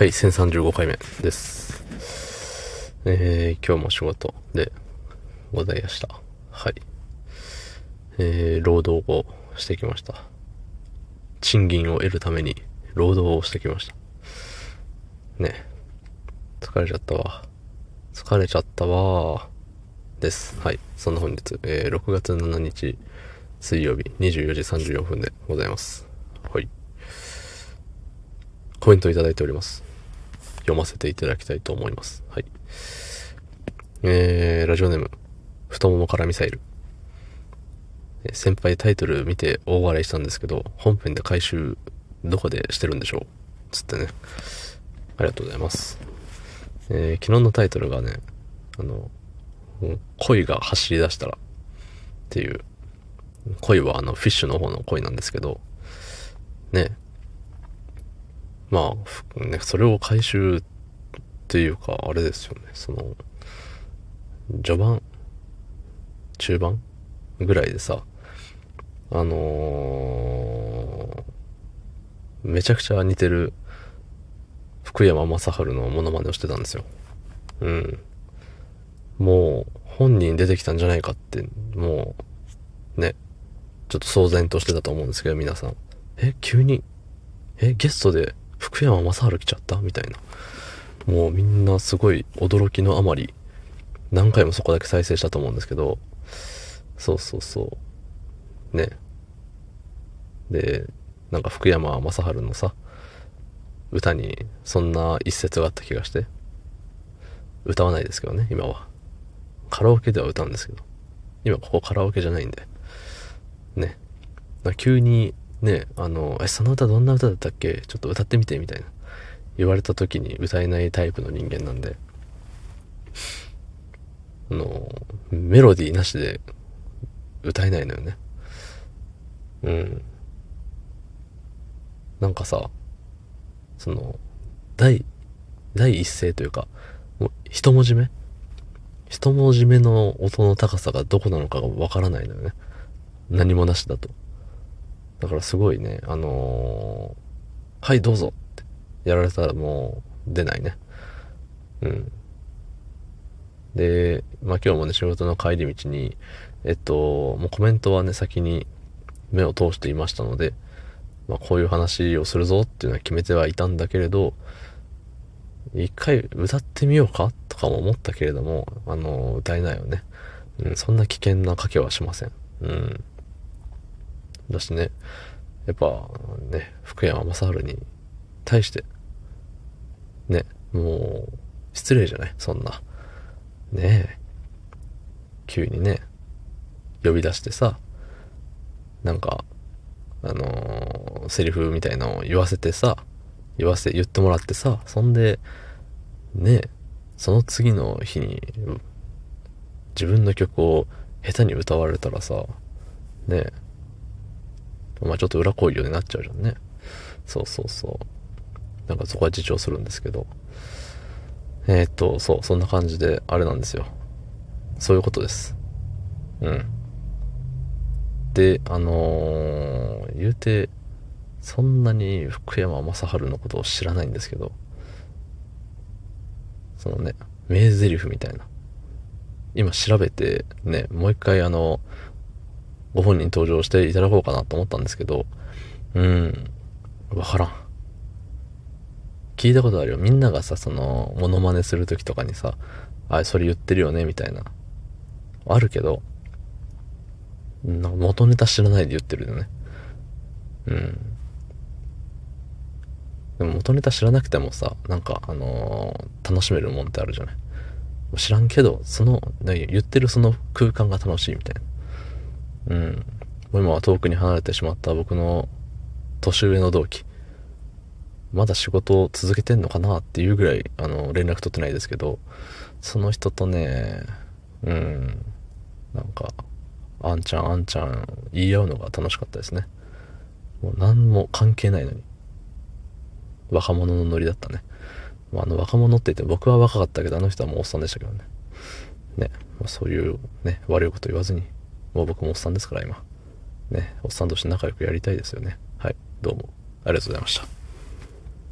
はい、1035回目です。えー、今日も仕事でございました。はい。えー、労働をしてきました。賃金を得るために労働をしてきました。ね。疲れちゃったわ。疲れちゃったわです。はい。そんな本日、えー、6月7日水曜日24時34分でございます。はい。コメントいただいております。読ませていただきたいと思います。はい。えー、ラジオネーム、太ももからミサイル。先輩タイトル見て大笑いしたんですけど、本編で回収どこでしてるんでしょう？つってね。ありがとうございます。えー昨日のタイトルがね、あの、恋が走り出したらっていう、恋はあのフィッシュの方の恋なんですけど、ね、まあ、ね、それを回収っていうか、あれですよね、その、序盤、中盤ぐらいでさ、あのーめちゃくちゃ似てる福山雅治のモノマネをしてたんですよ。うん。もう、本人出てきたんじゃないかって、もう、ね、ちょっと騒然としてたと思うんですけど、皆さん。え、急に、え、ゲストで福山雅治来ちゃった？みたいな。もうみんなすごい驚きのあまり、何回もそこだけ再生したと思うんですけど、そうそうそう。ね。で、なんか福山雅治のさ、歌にそんな一節があった気がして、歌わないですけどね、今は。カラオケでは歌うんですけど、今ここカラオケじゃないんで、ね。急にね、あの、え、その歌どんな歌だったっけ？ちょっと歌ってみてみたいな。言われた時に歌えないタイプの人間なんで、あの、メロディーなしで歌えないのよね。うん。なんかさ、その、第、第一声というか、もう一文字目？一文字目の音の高さがどこなのかがわからないのよね。何もなしだと。だからすごいね、あのーはい、どうぞってやられたらもう出ないね。うん。で、まあ今日もね、仕事の帰り道に、えっと、もうコメントはね、先に目を通していましたので、まあこういう話をするぞっていうのは決めてはいたんだけれど、一回歌ってみようか？とかも思ったけれども、あの、歌えないよね。うん、そんな危険な賭けはしません。うん。だしね、やっぱね、福山雅治に対して、ね、もう、失礼じゃない？そんな。ねえ。急にね、呼び出してさ、なんか、あのーセリフみたいのを言わせてさ、言わせ、言ってもらってさ、そんで、ねえ、その次の日に、自分の曲を下手に歌われたらさ、ねえ、まあちょっと裏来いよになっちゃうじゃんね。そうそうそう。なんかそこは自重するんですけど。えー、っと、そう、そんな感じで、あれなんですよ。そういうことです。うん。で、あのー言うて、そんなに福山雅治のことを知らないんですけど、そのね、名台詞みたいな。今調べて、ね、もう一回あの、ご本人登場していただこうかなと思ったんですけど、うん、わからん。聞いたことあるよ。みんながさ、その、モノマネするときとかにさ、あ、それ言ってるよね、みたいな。あるけど、なんか元ネタ知らないで言ってるよね。うん。でも元ネタ知らなくてもさ、なんか、あのー楽しめるもんってあるじゃない。知らんけど、その、言ってるその空間が楽しいみたいな。うん。もう今は遠くに離れてしまった僕の年上の同期。まだ仕事を続けてんのかなっていうぐらい、あの、連絡取ってないですけど、その人とね、うん、なんか、あんちゃんあんちゃん言い合うのが楽しかったですね。もう何も関係ないのに。若者のノリだったね。まあ、あの若者って言って僕は若かったけど、あの人はもうおっさんでしたけどね。ね、まあ、そういうね、悪いこと言わずに、もう僕もおっさんですから今。ね、おっさんとして仲良くやりたいですよね。はい、どうもありがとうございました。